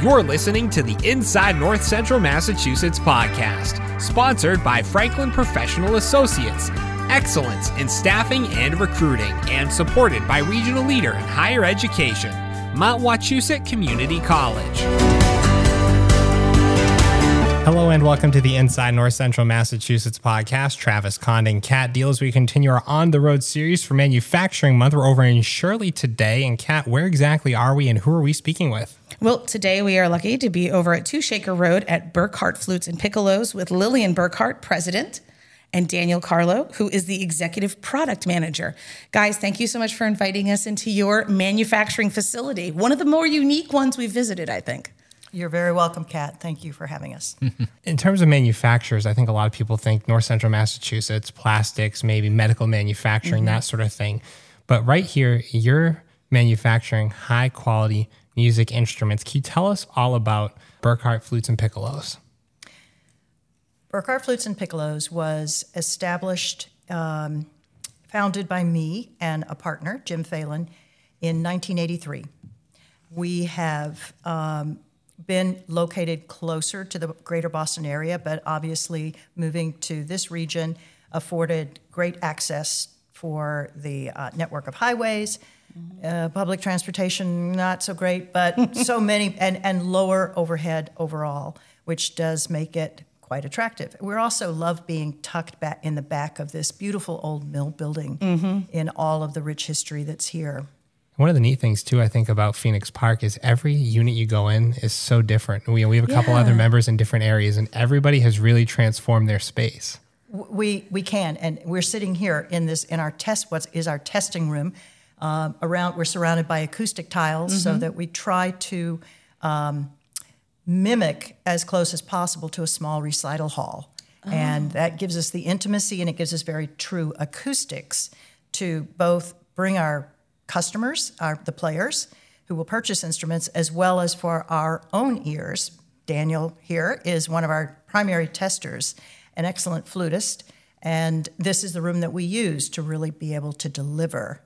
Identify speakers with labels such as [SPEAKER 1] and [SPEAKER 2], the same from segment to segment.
[SPEAKER 1] You're listening to the Inside North Central Massachusetts podcast, sponsored by Franklin Professional Associates. Excellence in staffing and recruiting, and supported by regional leader in higher education, Mount Wachusett Community College.
[SPEAKER 2] Hello and welcome to the Inside North Central Massachusetts podcast. Travis Condon, Kat Deal as we continue our on the road series for Manufacturing Month. We're over in Shirley today. And Kat, where exactly are we and who are we speaking with?
[SPEAKER 3] Well, today we are lucky to be over at Two Shaker Road at Burkart Flutes and Piccolos with Lillian Burkart, president, and Daniel Carlo, who is the executive product manager. Guys, thank you so much for inviting us into your manufacturing facility. One of the more unique ones we've visited, I think.
[SPEAKER 4] You're very welcome, Kat. Thank you for having us.
[SPEAKER 2] In terms of manufacturers, I think a lot of people think North Central Massachusetts, plastics, maybe medical manufacturing, mm-hmm. that sort of thing. But right here, you're manufacturing high quality music instruments. Can you tell us all about Burkart Flutes and Piccolos?
[SPEAKER 4] Burkart Flutes and Piccolos was established, um, founded by me and a partner, Jim Phelan, in 1983. We have um, been located closer to the greater Boston area, but obviously moving to this region afforded great access for the uh, network of highways. Uh, public transportation, not so great, but so many, and, and lower overhead overall, which does make it quite attractive. We also love being tucked back in the back of this beautiful old mill building mm-hmm. in all of the rich history that's here.
[SPEAKER 2] One of the neat things too, I think about Phoenix Park is every unit you go in is so different. We, we have a couple yeah. other members in different areas, and everybody has really transformed their space.
[SPEAKER 4] We we can, and we're sitting here in this in our test. What is our testing room? Um, around we're surrounded by acoustic tiles, mm-hmm. so that we try to um, mimic as close as possible to a small recital hall, oh. and that gives us the intimacy and it gives us very true acoustics to both bring our customers, our, the players who will purchase instruments, as well as for our own ears. Daniel here is one of our primary testers, an excellent flutist, and this is the room that we use to really be able to deliver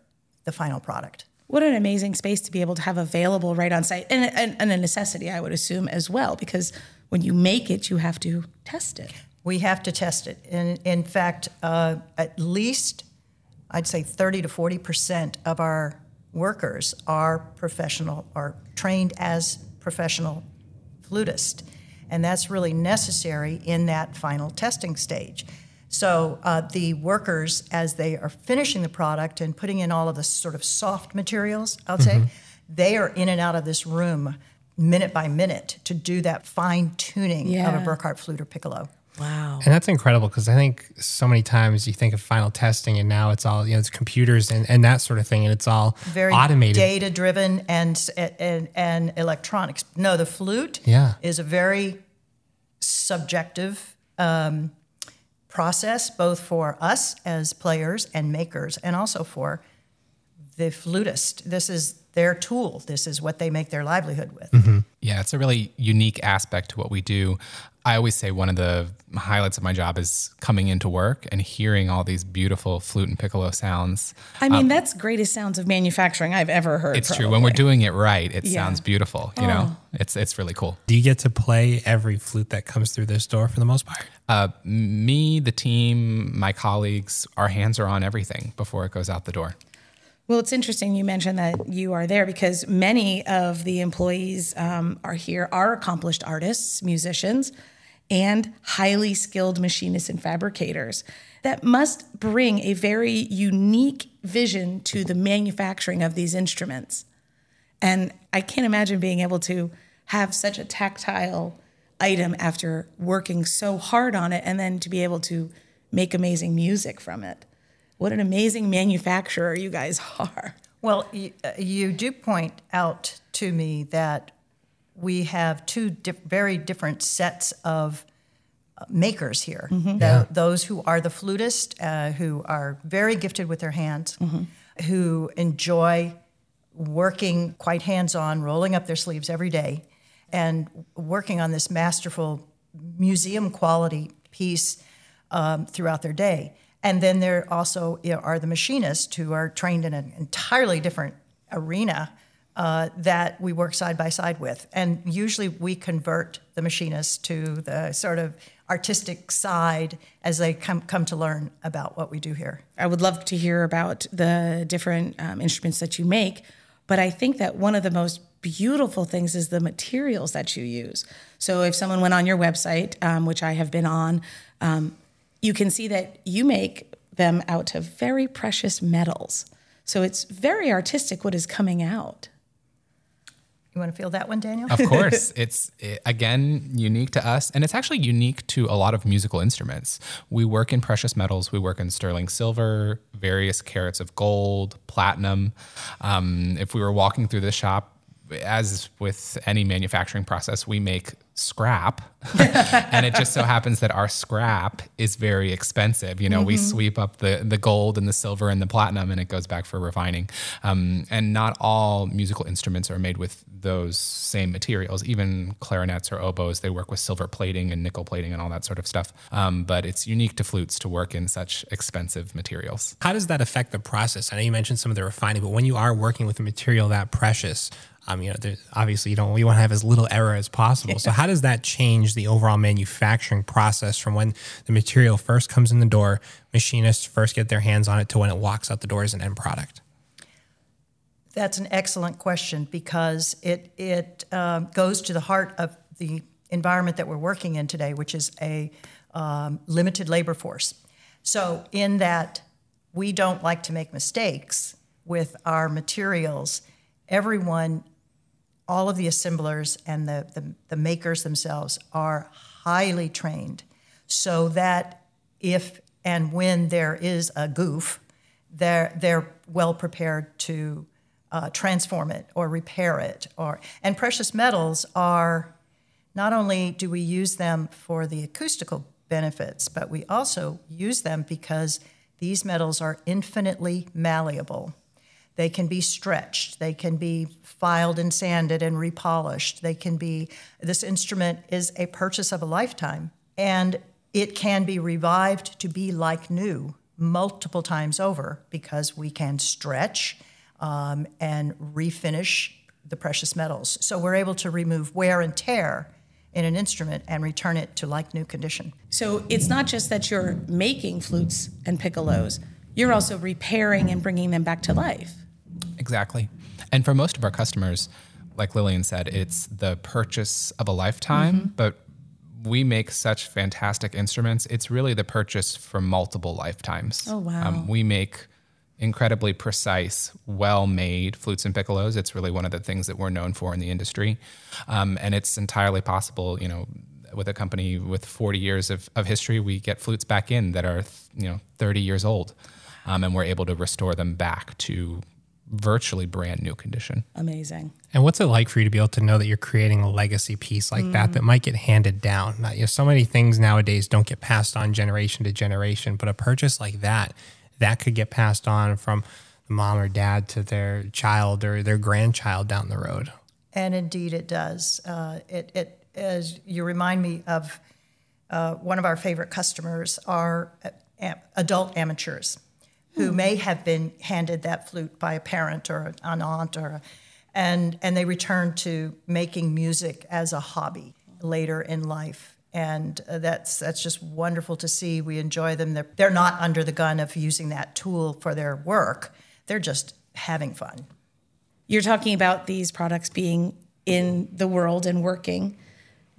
[SPEAKER 4] the final product.
[SPEAKER 3] What an amazing space to be able to have available right on site, and, and, and a necessity, I would assume, as well, because when you make it, you have to test it.
[SPEAKER 4] We have to test it. And in fact, uh, at least I'd say 30 to 40 percent of our workers are professional, are trained as professional flutists. And that's really necessary in that final testing stage. So uh, the workers, as they are finishing the product and putting in all of the sort of soft materials, I'll mm-hmm. say, they are in and out of this room minute by minute to do that fine tuning yeah. of a Burkart flute or piccolo.
[SPEAKER 3] Wow.
[SPEAKER 2] And that's incredible because I think so many times you think of final testing and now it's all, you know, it's computers and, and that sort of thing and it's all
[SPEAKER 4] very
[SPEAKER 2] automated.
[SPEAKER 4] Data driven and, and and electronics. No, the flute
[SPEAKER 2] yeah.
[SPEAKER 4] is a very subjective um, process, both for us as players and makers, and also for the flutist. This is their tool. This is what they make their livelihood with.
[SPEAKER 5] Mm-hmm. Yeah, it's a really unique aspect to what we do. I always say one of the highlights of my job is coming into work and hearing all these beautiful flute and piccolo sounds.
[SPEAKER 3] I mean, um, that's greatest sounds of manufacturing I've ever heard.
[SPEAKER 5] It's probably. true. When we're doing it right, it yeah. sounds beautiful. You oh. know, it's it's really cool.
[SPEAKER 2] Do you get to play every flute that comes through this door for the most part?
[SPEAKER 5] Uh, me, the team, my colleagues, our hands are on everything before it goes out the door.
[SPEAKER 3] Well, it's interesting you mentioned that you are there because many of the employees um, are here are accomplished artists, musicians, and highly skilled machinists and fabricators. That must bring a very unique vision to the manufacturing of these instruments. And I can't imagine being able to have such a tactile item after working so hard on it and then to be able to make amazing music from it what an amazing manufacturer you guys are.
[SPEAKER 4] Well, you, uh, you do point out to me that we have two di- very different sets of uh, makers here. Mm-hmm. The, yeah. Those who are the flutists, uh, who are very gifted with their hands, mm-hmm. who enjoy working quite hands on, rolling up their sleeves every day, and working on this masterful museum quality piece um, throughout their day. And then there also are the machinists who are trained in an entirely different arena uh, that we work side by side with. And usually we convert the machinists to the sort of artistic side as they come, come to learn about what we do here.
[SPEAKER 3] I would love to hear about the different um, instruments that you make, but I think that one of the most beautiful things is the materials that you use. So if someone went on your website, um, which I have been on, um, you can see that you make them out of very precious metals. So it's very artistic what is coming out.
[SPEAKER 4] You want to feel that one, Daniel?
[SPEAKER 5] Of course. it's, again, unique to us. And it's actually unique to a lot of musical instruments. We work in precious metals, we work in sterling silver, various carats of gold, platinum. Um, if we were walking through the shop, as with any manufacturing process, we make scrap. and it just so happens that our scrap is very expensive. You know, mm-hmm. we sweep up the, the gold and the silver and the platinum and it goes back for refining. Um, and not all musical instruments are made with those same materials. Even clarinets or oboes, they work with silver plating and nickel plating and all that sort of stuff. Um, but it's unique to flutes to work in such expensive materials.
[SPEAKER 2] How does that affect the process? I know you mentioned some of the refining, but when you are working with a material that precious, um, you know, obviously you don't you want to have as little error as possible. So how does that change the overall manufacturing process from when the material first comes in the door, machinists first get their hands on it, to when it walks out the door as an end product?
[SPEAKER 4] That's an excellent question because it it um, goes to the heart of the environment that we're working in today, which is a um, limited labor force. So in that we don't like to make mistakes with our materials. Everyone all of the assemblers and the, the, the makers themselves are highly trained so that if and when there is a goof, they're, they're well prepared to uh, transform it or repair it. Or, and precious metals are not only do we use them for the acoustical benefits, but we also use them because these metals are infinitely malleable. They can be stretched, they can be filed and sanded and repolished. They can be, this instrument is a purchase of a lifetime, and it can be revived to be like new multiple times over because we can stretch um, and refinish the precious metals. So we're able to remove wear and tear in an instrument and return it to like new condition.
[SPEAKER 3] So it's not just that you're making flutes and piccolos, you're also repairing and bringing them back to life.
[SPEAKER 5] Exactly. And for most of our customers, like Lillian said, it's the purchase of a lifetime, mm-hmm. but we make such fantastic instruments. It's really the purchase for multiple lifetimes.
[SPEAKER 3] Oh, wow. Um,
[SPEAKER 5] we make incredibly precise, well made flutes and piccolos. It's really one of the things that we're known for in the industry. Um, and it's entirely possible, you know, with a company with 40 years of, of history, we get flutes back in that are, you know, 30 years old. Um, and we're able to restore them back to virtually brand new condition.
[SPEAKER 3] Amazing.
[SPEAKER 2] And what's it like for you to be able to know that you're creating a legacy piece like mm. that that might get handed down? you know, so many things nowadays don't get passed on generation to generation, but a purchase like that, that could get passed on from the mom or dad to their child or their grandchild down the road.
[SPEAKER 4] And indeed, it does. Uh, it, it, as you remind me of uh, one of our favorite customers are uh, adult amateurs who hmm. may have been handed that flute by a parent or an aunt or a, and and they return to making music as a hobby later in life. And uh, that's that's just wonderful to see. We enjoy them. They're, they're not under the gun of using that tool for their work. They're just having fun.
[SPEAKER 3] You're talking about these products being in the world and working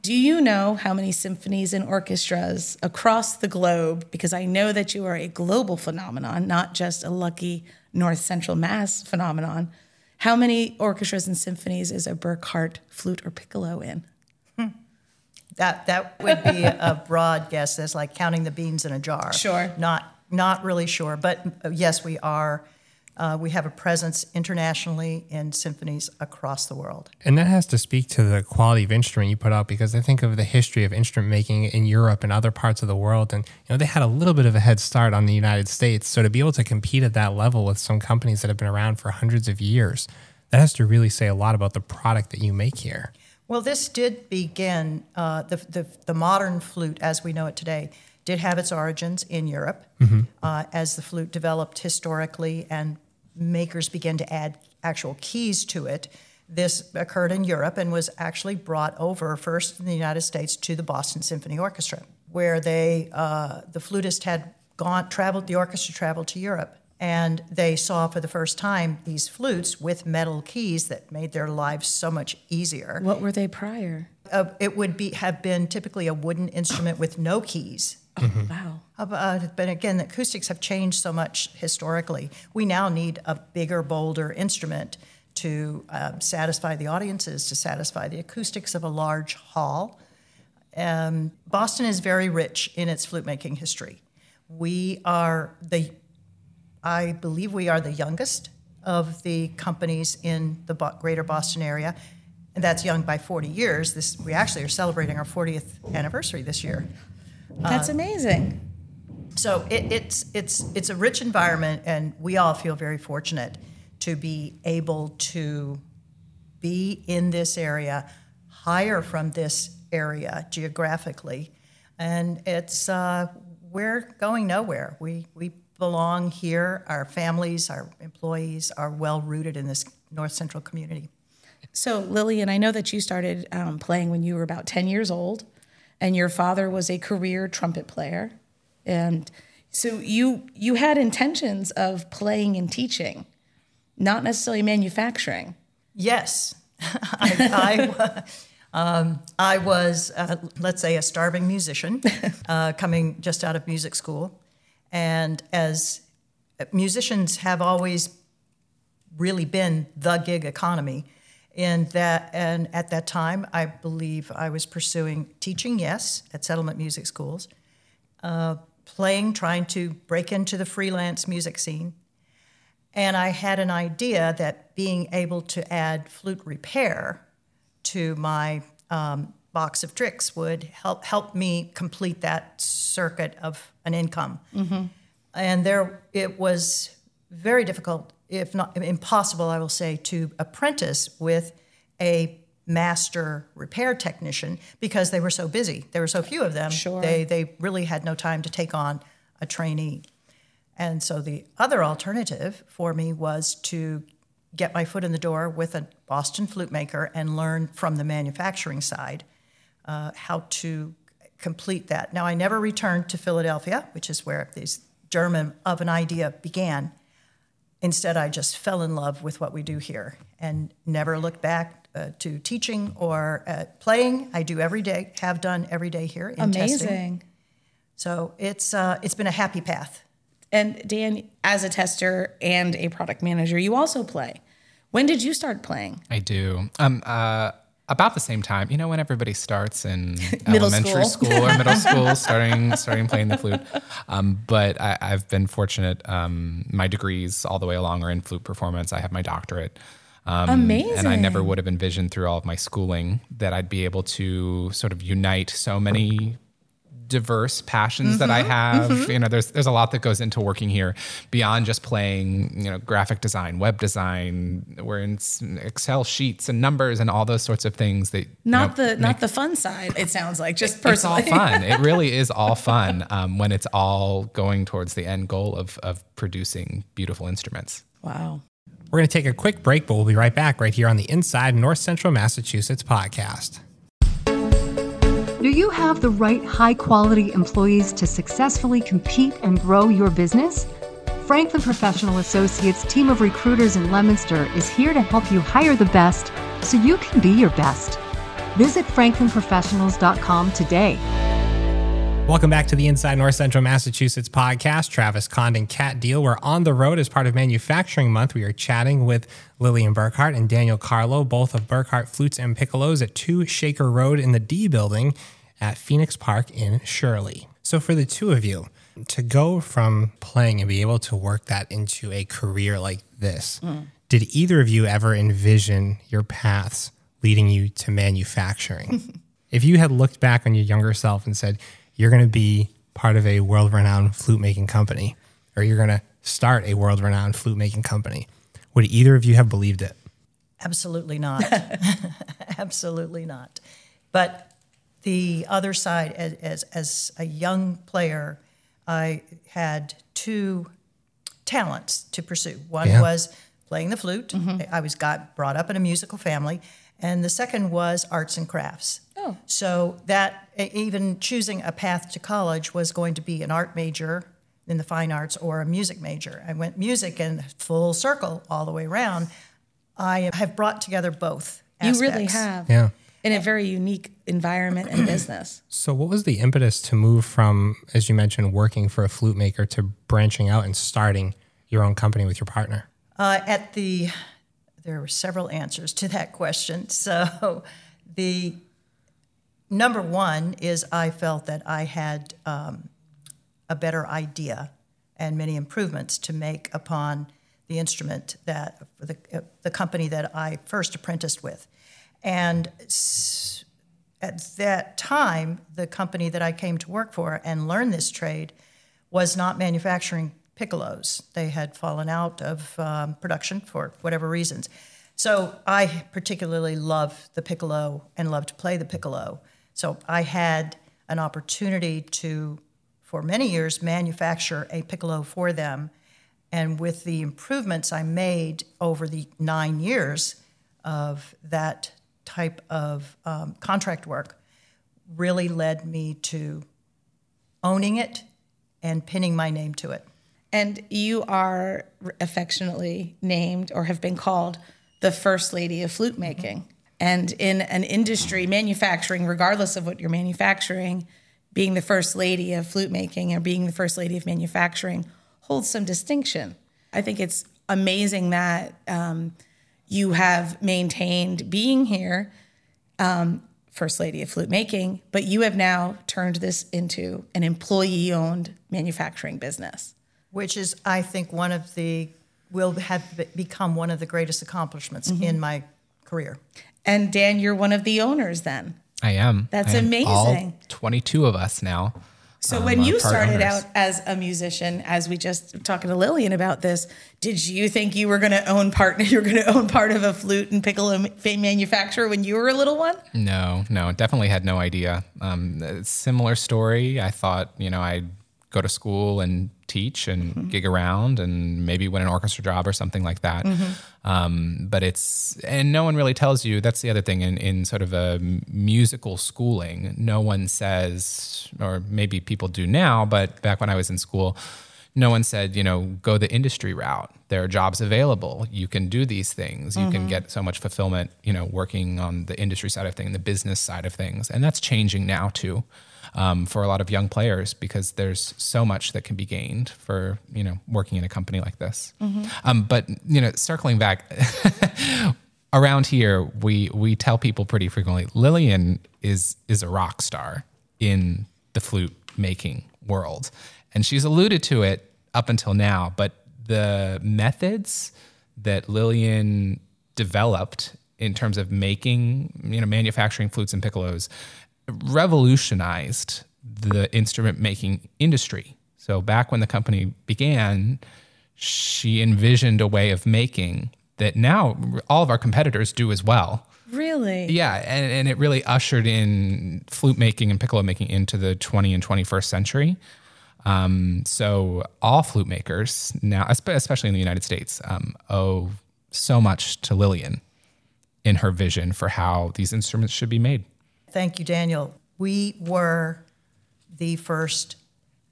[SPEAKER 3] do you know how many symphonies and orchestras across the globe? Because I know that you are a global phenomenon, not just a lucky North Central Mass phenomenon. How many orchestras and symphonies is a Burkart flute or piccolo in?
[SPEAKER 4] Hmm. That that would be a broad guess. That's like counting the beans in a jar.
[SPEAKER 3] Sure.
[SPEAKER 4] Not not really sure, but uh, yes, we are uh, we have a presence internationally in symphonies across the world.
[SPEAKER 2] And that has to speak to the quality of instrument you put out because I think of the history of instrument making in Europe and other parts of the world. And, you know, they had a little bit of a head start on the United States. So to be able to compete at that level with some companies that have been around for hundreds of years, that has to really say a lot about the product that you make here.
[SPEAKER 4] Well, this did begin, uh, the, the, the modern flute as we know it today did have its origins in Europe mm-hmm. uh, as the flute developed historically and makers began to add actual keys to it. This occurred in Europe and was actually brought over first in the United States to the Boston Symphony Orchestra, where they uh, the flutist had gone traveled. The orchestra traveled to Europe, and they saw for the first time these flutes with metal keys that made their lives so much easier.
[SPEAKER 3] What were they prior?
[SPEAKER 4] Uh, it would be have been typically a wooden instrument with no keys.
[SPEAKER 3] Wow.
[SPEAKER 4] Uh, but again, the acoustics have changed so much historically. We now need a bigger, bolder instrument to um, satisfy the audiences, to satisfy the acoustics of a large hall. Um, Boston is very rich in its flute making history. We are the, I believe we are the youngest of the companies in the Bo- greater Boston area. And that's young by 40 years. This, we actually are celebrating our 40th anniversary this year.
[SPEAKER 3] That's amazing.
[SPEAKER 4] So it, it's it's it's a rich environment, and we all feel very fortunate to be able to be in this area, hire from this area geographically, and it's uh, we're going nowhere. We we belong here. Our families, our employees are well rooted in this North Central community.
[SPEAKER 3] So, Lillian, I know that you started um, playing when you were about 10 years old, and your father was a career trumpet player. And so you you had intentions of playing and teaching, not necessarily manufacturing.
[SPEAKER 4] Yes, I, I, um, I was, uh, let's say, a starving musician uh, coming just out of music school. And as musicians have always really been the gig economy, in that, and at that time, I believe I was pursuing teaching, yes, at settlement music schools, uh, playing, trying to break into the freelance music scene. And I had an idea that being able to add flute repair to my um, box of tricks would help help me complete that circuit of an income. And there, it was very difficult, if not impossible, I will say, to apprentice with a master repair technician because they were so busy. There were so few of them.
[SPEAKER 3] Sure.
[SPEAKER 4] They they really had no time to take on a trainee. And so the other alternative for me was to get my foot in the door with a Boston flute maker and learn from the manufacturing side uh, how to complete that. Now, I never returned to Philadelphia, which is where this germ of an idea began. Instead, I just fell in love with what we do here and never looked back uh, to teaching or uh, playing. I do every day, have done every day here in testing.
[SPEAKER 3] Amazing.
[SPEAKER 4] So it's uh, it's been a happy path.
[SPEAKER 3] And Dan, as a tester and a product manager, you also play. When did you start playing?
[SPEAKER 5] I do. Um, uh, about the same time, you know, when everybody starts in elementary
[SPEAKER 3] school.
[SPEAKER 5] school. or middle school, starting starting playing the flute. Um, but I, I've been fortunate. Um, my degrees all the way along are in flute performance. I have my doctorate. Um, And I never would have envisioned through all of my schooling that I'd be able to sort of unite so many diverse passions that I have. You know, there's there's a lot that goes into working here beyond just playing, you know, graphic design, web design. We're in Excel sheets and numbers and all those sorts of things that you
[SPEAKER 3] Not
[SPEAKER 5] know,
[SPEAKER 3] the not the fun side. It sounds like just personally,
[SPEAKER 5] it's all fun. It really is all fun um, when it's all going towards the end goal of of producing beautiful instruments.
[SPEAKER 3] Wow.
[SPEAKER 2] We're going to take a quick break, but we'll be right back right here on the Inside North Central Massachusetts podcast.
[SPEAKER 6] Do you have the right high quality employees to successfully compete and grow your business? Franklin Professional Associates team of recruiters in Leominster is here to help you hire the best so you can be your best. Visit franklinprofessionals.com today.
[SPEAKER 2] Welcome back to the Inside North Central Massachusetts podcast. Travis Condon, Kat Deal. We're on the road as part of Manufacturing Month. We are chatting with Lillian Burkart and Daniel Carlo, both of Burkart Flutes and Piccolos at 2 Shaker Road in the D building at Phoenix Park in Shirley. So, for the two of you, to go from playing and be able to work that into a career like this, mm. did either of you ever envision your paths leading you to manufacturing? if you had looked back on your younger self and said, you're going to be part of a world renowned flute making company, or you're going to start a world renowned flute making company, would either of you have believed it?
[SPEAKER 4] Absolutely not. Absolutely not. But the other side, as, as, as a young player, I had two talents to pursue. One
[SPEAKER 2] Yeah.
[SPEAKER 4] was playing the flute. Mm-hmm. I was got brought up in a musical family, and the second was arts and crafts.
[SPEAKER 3] Oh.
[SPEAKER 4] So that even choosing a path to college was going to be an art major in the fine arts or a music major. I went music and full circle all the way around. I have brought together both.
[SPEAKER 3] You really have.
[SPEAKER 2] Yeah.
[SPEAKER 3] In a very unique environment and business.
[SPEAKER 2] So, what was the impetus to move from, as you mentioned, working for a flute maker to branching out and starting your own company with your partner?
[SPEAKER 4] Uh, at the, there were several answers to that question. So, the number one is I felt that I had um, a better idea and many improvements to make upon the instrument that the, uh, the company that I first apprenticed with. And s- at that time, the company that I came to work for and learn this trade was not manufacturing piccolos. They had fallen out of um, production for whatever reasons. So I particularly love the piccolo and love to play the piccolo. So I had an opportunity to, for many years, manufacture a piccolo for them. And with the improvements I made over the nine years of that type of um, contract work, really led me to owning it and pinning my name to it.
[SPEAKER 3] And you are affectionately named or have been called the first lady of flute making. And in an industry, manufacturing, regardless of what you're manufacturing, being the first lady of flute making or being the first lady of manufacturing holds some distinction. I think it's amazing that um, you have maintained being here, um, first lady of flute making, but you have now turned this into an employee owned manufacturing business.
[SPEAKER 4] Which is, I think, one of the will have become one of the greatest accomplishments in my career.
[SPEAKER 3] And Dan, you're one of the owners then.
[SPEAKER 5] I am.
[SPEAKER 3] That's
[SPEAKER 5] I am.
[SPEAKER 3] amazing.
[SPEAKER 5] All 22 of us now.
[SPEAKER 3] So
[SPEAKER 5] um,
[SPEAKER 3] when you started
[SPEAKER 5] owners.
[SPEAKER 3] out as a musician, as we just talking to Lillian about this, did you think you were going to own part? You were going to own part of a flute and piccolo ma- manufacturer when you were a little one?
[SPEAKER 5] No, no, definitely had no idea. Um, similar story. I thought, you know, I'd go to school and teach and mm-hmm. gig around and maybe win an orchestra job or something like that. Mm-hmm. Um, but it's, and no one really tells you, that's the other thing in, in sort of a musical schooling, no one says, or maybe people do now, but back when I was in school, no one said, you know, go the industry route. There are jobs available. You can do these things. You can mm-hmm. get so much fulfillment, you know, working on the industry side of things, the business side of things. And that's changing now too um, for a lot of young players because there's so much that can be gained for, you know, working in a company like this. Um, but, you know, circling back, around here, we, we tell people pretty frequently, Lillian is, is a rock star in the flute making world. And she's alluded to it up until now, but the methods that Lillian developed in terms of making, you know, manufacturing flutes and piccolos revolutionized the instrument making industry. So back when the company began, she envisioned a way of making that now all of our competitors do as well.
[SPEAKER 3] Really?
[SPEAKER 5] Yeah, and, and it really ushered in flute making and piccolo making into the 20 and 21st century. Um, so all flute makers now, especially in the United States, um, owe so much to Lillian in her vision for how these instruments should be made.
[SPEAKER 4] Thank you, Daniel. We were the first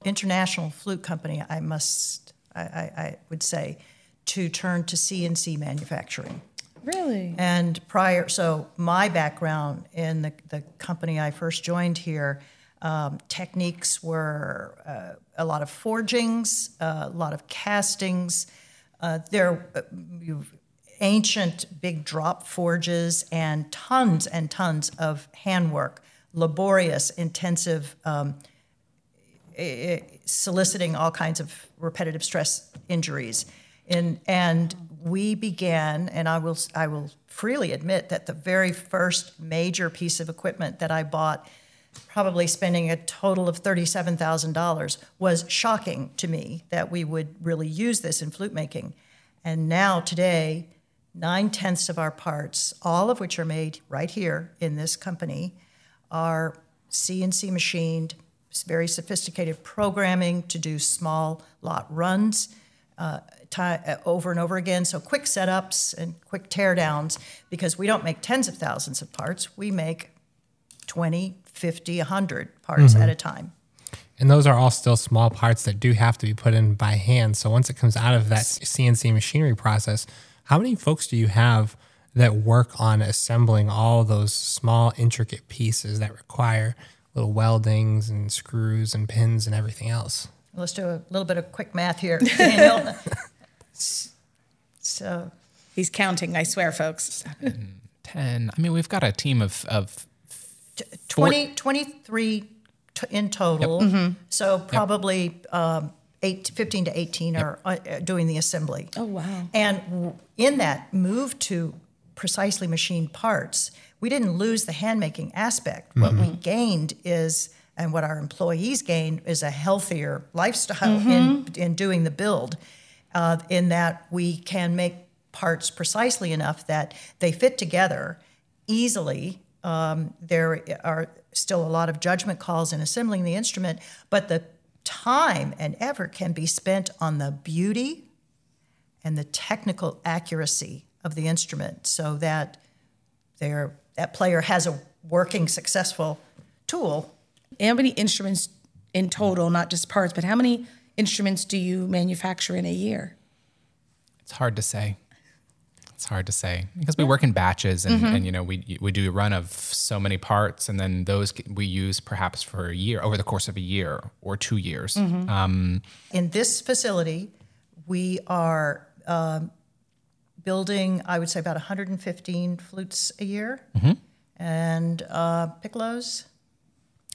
[SPEAKER 4] international flute company, I must, I, I, I would say, to turn to CNC manufacturing.
[SPEAKER 3] Really?
[SPEAKER 4] And prior, so my background in the, the company I first joined here, um, techniques were uh, a lot of forgings, uh, a lot of castings. Uh, there, uh, you've ancient big drop forges and tons and tons of handwork, laborious, intensive, um, eh, soliciting all kinds of repetitive stress injuries. And, and we began, and I will, I will freely admit that the very first major piece of equipment that I bought, probably spending a total of $37,000, was shocking to me that we would really use this in flute making. And now, today, nine tenths of our parts, all of which are made right here in this company, are CNC machined, very sophisticated programming to do small lot runs. uh, uh, over and over again. So quick setups and quick teardowns because we don't make tens of thousands of parts. We make 20, 50, 100 parts at a time.
[SPEAKER 2] And those are all still small parts that do have to be put in by hand. So once it comes out of that CNC machinery process, how many folks do you have that work on assembling all those small, intricate pieces that require little weldings and screws and pins and everything else?
[SPEAKER 4] Let's do a little bit of quick math here, Daniel. so
[SPEAKER 3] He's counting, I swear, folks.
[SPEAKER 5] 10. I mean, we've got a team of, of
[SPEAKER 4] 20, 23 t- in total. So probably um, eight, 15 to 18 are uh, uh, doing the assembly.
[SPEAKER 3] Oh, wow.
[SPEAKER 4] And in that move to precisely machined parts, we didn't lose the handmaking aspect. What we gained is, and what our employees gained, is a healthier lifestyle in, in doing the build, uh, in that we can make parts precisely enough that they fit together easily. Um, there are still a lot of judgment calls in assembling the instrument, but the time and effort can be spent on the beauty and the technical accuracy of the instrument so that there that player has a working successful tool
[SPEAKER 3] How many instruments in total, not just parts, but how many instruments do you manufacture in a year?
[SPEAKER 5] It's hard to say. It's hard to say because we work in batches, and, and you know we we do a run of so many parts, and then those we use perhaps for a year over the course of a year or two years. Um,
[SPEAKER 4] in this facility we are um, building i would say about 115 flutes a year and uh, piccolos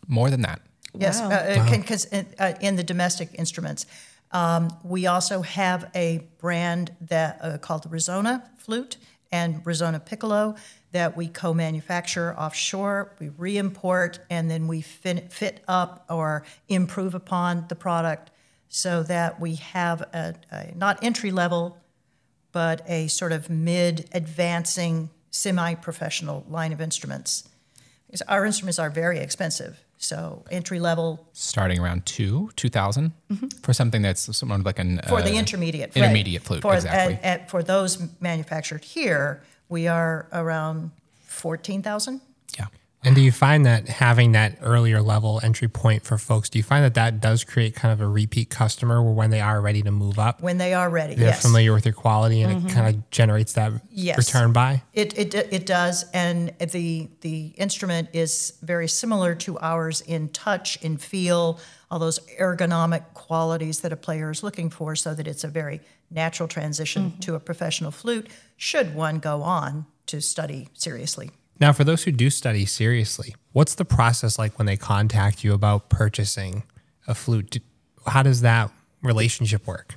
[SPEAKER 5] more than that.
[SPEAKER 4] Yes,
[SPEAKER 3] Wow.
[SPEAKER 4] because in, uh, in the domestic instruments. Um, we also have a brand that uh, called the Resona flute and Resona piccolo that we co-manufacture offshore. We re-import and then we fin- fit up or improve upon the product so that we have a, a not entry level, but a sort of mid-advancing, semi-professional line of instruments. Because our instruments are very expensive. So entry level
[SPEAKER 5] starting around two, 2000 for something that's somewhat like an
[SPEAKER 4] Mm-hmm. for the
[SPEAKER 5] uh,
[SPEAKER 4] intermediate flute.
[SPEAKER 5] intermediate flute,
[SPEAKER 4] For,
[SPEAKER 5] exactly.
[SPEAKER 4] and- and for those manufactured here, we are around fourteen thousand.
[SPEAKER 5] yeah.
[SPEAKER 2] And do you find that having that earlier level entry point for folks, do you find that that does create kind of a repeat customer where when they are ready to move up,
[SPEAKER 4] When they are ready,
[SPEAKER 2] they're
[SPEAKER 4] yes.
[SPEAKER 2] familiar with your quality and it mm-hmm. kind of generates that
[SPEAKER 4] Yes.
[SPEAKER 2] return buy?
[SPEAKER 4] It, it, it does, and the the instrument is very similar to ours in touch, in feel, all those ergonomic qualities that a player is looking for, so that it's a very natural transition mm-hmm. to a professional flute. Should one go on to study seriously?
[SPEAKER 2] Now, for those who do study seriously, what's the process like when they contact you about purchasing a flute? How does that relationship work?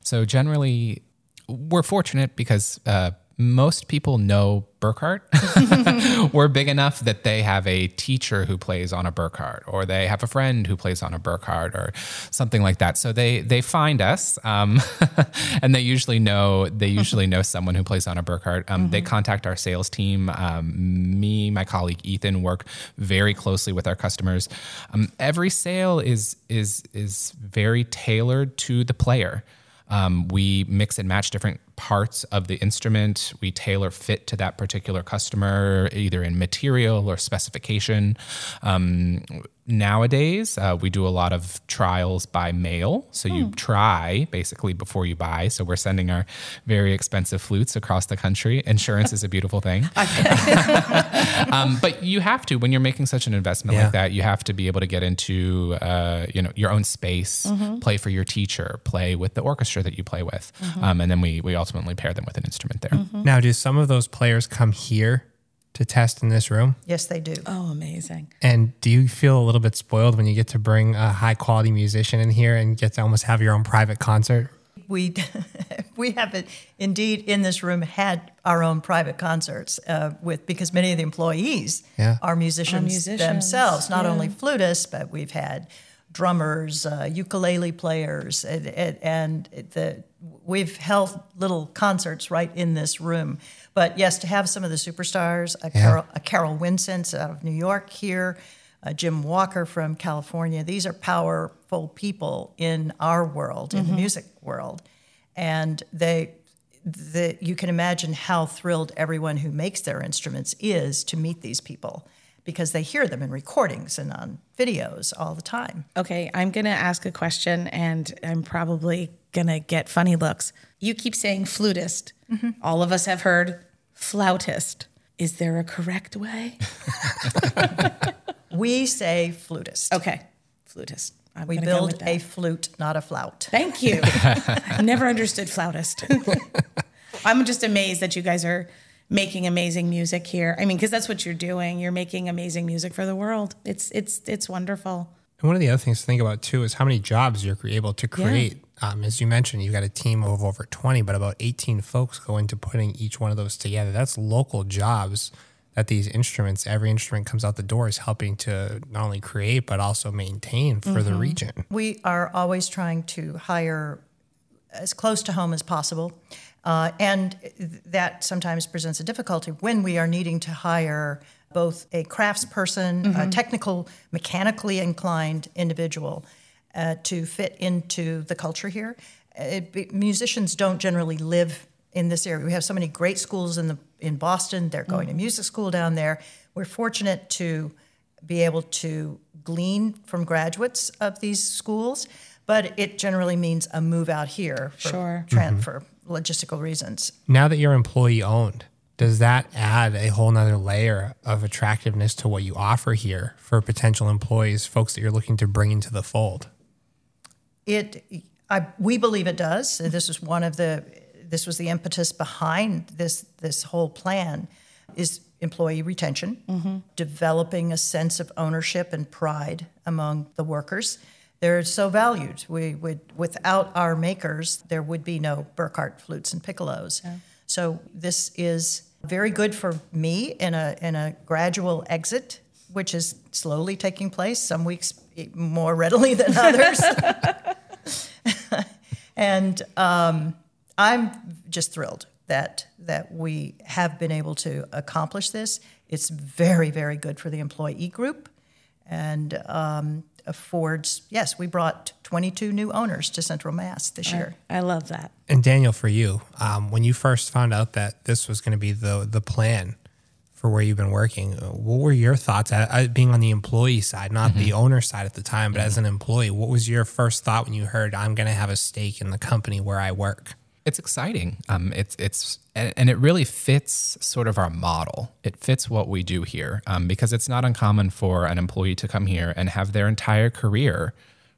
[SPEAKER 5] So generally, we're fortunate because uh, most people know Burkart. we're big enough that they have a teacher who plays on a Burkart, or they have a friend who plays on a Burkart, or something like that. So they they find us, um, and they usually know they usually know someone who plays on a Burkart. Um, They contact our sales team. Um, me, my colleague Ethan, work very closely with our customers. Um, every sale is is is very tailored to the player. Um, we mix and match different parts of the instrument. We tailor fit to that particular customer, either in material or specification. Um, nowadays, uh, we do a lot of trials by mail. So you try basically before you buy. So we're sending our very expensive flutes across the country. Insurance is a beautiful thing. um, but you have to when you're making such an investment
[SPEAKER 2] Yeah.
[SPEAKER 5] like that. You have to be able to get into uh, you know your own space, play for your teacher, play with the orchestra that you play with, um, and then we we ultimately pair them with an instrument there.
[SPEAKER 2] Now, do some of those players come here to test in this room?
[SPEAKER 4] Yes, they do.
[SPEAKER 3] Oh, amazing.
[SPEAKER 2] And do you feel a little bit spoiled when you get to bring a high quality musician in here and get to almost have your own private concert?
[SPEAKER 4] we we have it indeed in this room had our own private concerts uh, with because many of the employees
[SPEAKER 2] Yeah.
[SPEAKER 4] are musicians,
[SPEAKER 3] musicians,
[SPEAKER 4] themselves, not
[SPEAKER 3] yeah.
[SPEAKER 4] only flutists, but we've had drummers, uh, ukulele players, and, and, and the we've held little concerts right in this room. But yes, to have some of the superstars, a Carol, a Carol Wincenc out of New York here, uh, Jim Walker from California. These are powerful people in our world, in the music world. and they the, you can imagine how thrilled everyone who makes their instruments is to meet these people because they hear them in recordings and on videos all the time.
[SPEAKER 3] Okay, I'm going to ask a question and I'm probably going to get funny looks. You keep saying flutist. Mm-hmm. All of us have heard flautist. Is there a correct way?
[SPEAKER 4] We say flutist.
[SPEAKER 3] Okay, flutist. I'm
[SPEAKER 4] We build a flute, not a flout.
[SPEAKER 3] Thank you. I've never understood flautist. I'm just amazed that you guys are making amazing music here. I mean, because that's what you're doing. You're making amazing music for the world. It's it's it's wonderful.
[SPEAKER 2] And one of the other things to think about too is how many jobs you're able to create. Um, as you mentioned, you've got a team of over 20, but about 18 folks go into putting each one of those together. That's local jobs that these instruments, every instrument comes out the door is helping to not only create, but also maintain for the region.
[SPEAKER 4] We are always trying to hire as close to home as possible. Uh, and that sometimes presents a difficulty when we are needing to hire both a craftsperson, a technical, mechanically inclined individual uh, to fit into the culture here. It, musicians don't generally live in this area. We have so many great schools in the in Boston. They're going to music school down there. We're fortunate to be able to glean from graduates of these schools, but it generally means a move out here for
[SPEAKER 3] Sure.
[SPEAKER 4] tran- for logistical reasons.
[SPEAKER 2] Now that you're employee owned, does that add a whole nother layer of attractiveness to what you offer here for potential employees, folks that you're looking to bring into the fold?
[SPEAKER 4] It, I, we believe it does. This is one of the, this was the impetus behind this this whole plan, is employee retention, mm-hmm. developing a sense of ownership and pride among the workers. They're so valued. We would, without our makers, there would be no Burkart flutes and piccolos. So this is very good for me in a in a gradual exit, which is slowly taking place. Some weeks more readily than others. And um, I'm just thrilled that that we have been able to accomplish this. It's very, very good for the employee group, and um, affords. Yes, we brought 22 new owners to Central Mass this year.
[SPEAKER 3] I love that.
[SPEAKER 2] And Daniel, for you, um, when you first found out that this was going to be the the plan for where you've been working, uh, what were your thoughts? Uh, uh, being on the employee side, not the owner side at the time, but as an employee, what was your first thought when you heard I'm going to have a stake in the company where I work?
[SPEAKER 5] It's exciting. Um, it's it's and, and it really fits sort of our model. It fits what we do here um, because it's not uncommon for an employee to come here and have their entire career,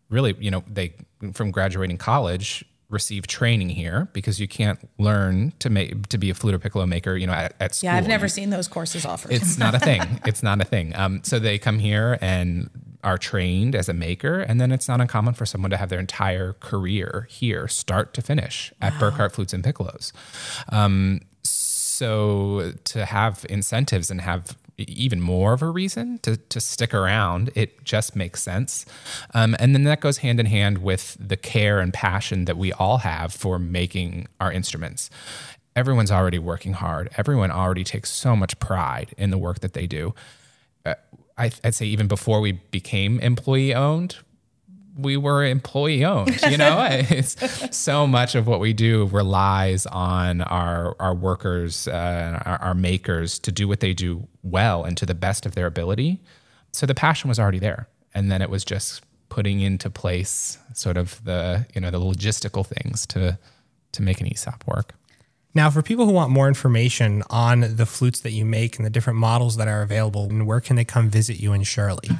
[SPEAKER 5] really, you know, they from graduating college receive training here because you can't learn to make to be a flute or piccolo maker, you know, at, at school.
[SPEAKER 3] Yeah, I've never seen those courses offered.
[SPEAKER 5] it's not a thing. It's not a thing. Um, so they come here and are trained as a maker, and then it's not uncommon for someone to have their entire career here, start to finish, at Burkart Flutes and Piccolos. Um, so to have incentives and have even more of a reason to, to stick around, it just makes sense. Um, and then that goes hand in hand with the care and passion that we all have for making our instruments. Everyone's already working hard. Everyone already takes so much pride in the work that they do. Uh, I, I'd say even before we became employee owned, we were employee owned. You know, it's so much of what we do relies on our our workers, uh, our, our makers to do what they do well and to the best of their ability. So the passion was already there, and then it was just putting into place sort of the you know the logistical things to to make an ESOP work.
[SPEAKER 2] Now, for people who want more information on the flutes that you make and the different models that are available, where can they come visit you in Shirley?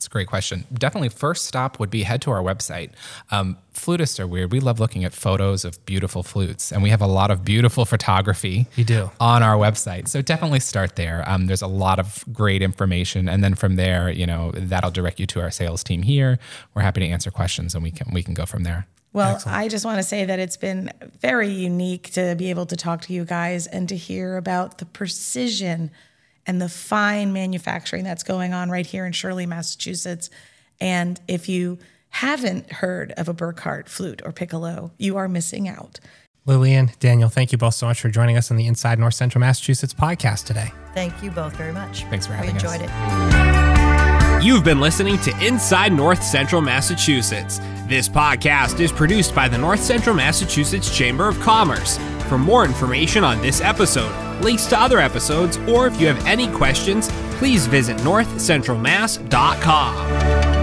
[SPEAKER 5] It's a great question. Definitely, first stop would be head to our website. Um, flutists are weird. We love looking at photos of beautiful flutes, and we have a lot of beautiful photography.
[SPEAKER 2] You do.
[SPEAKER 5] on our website. So definitely start there. Um, there's a lot of great information, and then from there, you know, that'll direct you to our sales team here. We're happy to answer questions, and we can we can go from there.
[SPEAKER 3] Well, I just want to say that it's been very unique to be able to talk to you guys and to hear about the precision and the fine manufacturing that's going on right here in Shirley, Massachusetts. And if you haven't heard of a Burkart flute or piccolo, you are missing out.
[SPEAKER 2] Lillian, Daniel, thank you both so much for joining us on the Inside North Central Massachusetts podcast today.
[SPEAKER 4] Thank you both very much.
[SPEAKER 5] Thanks for having us.
[SPEAKER 4] enjoyed it.
[SPEAKER 1] You've been listening to Inside North Central Massachusetts. This podcast is produced by the North Central Massachusetts Chamber of Commerce. For more information on this episode, links to other episodes, or if you have any questions, please visit northcentralmass.com.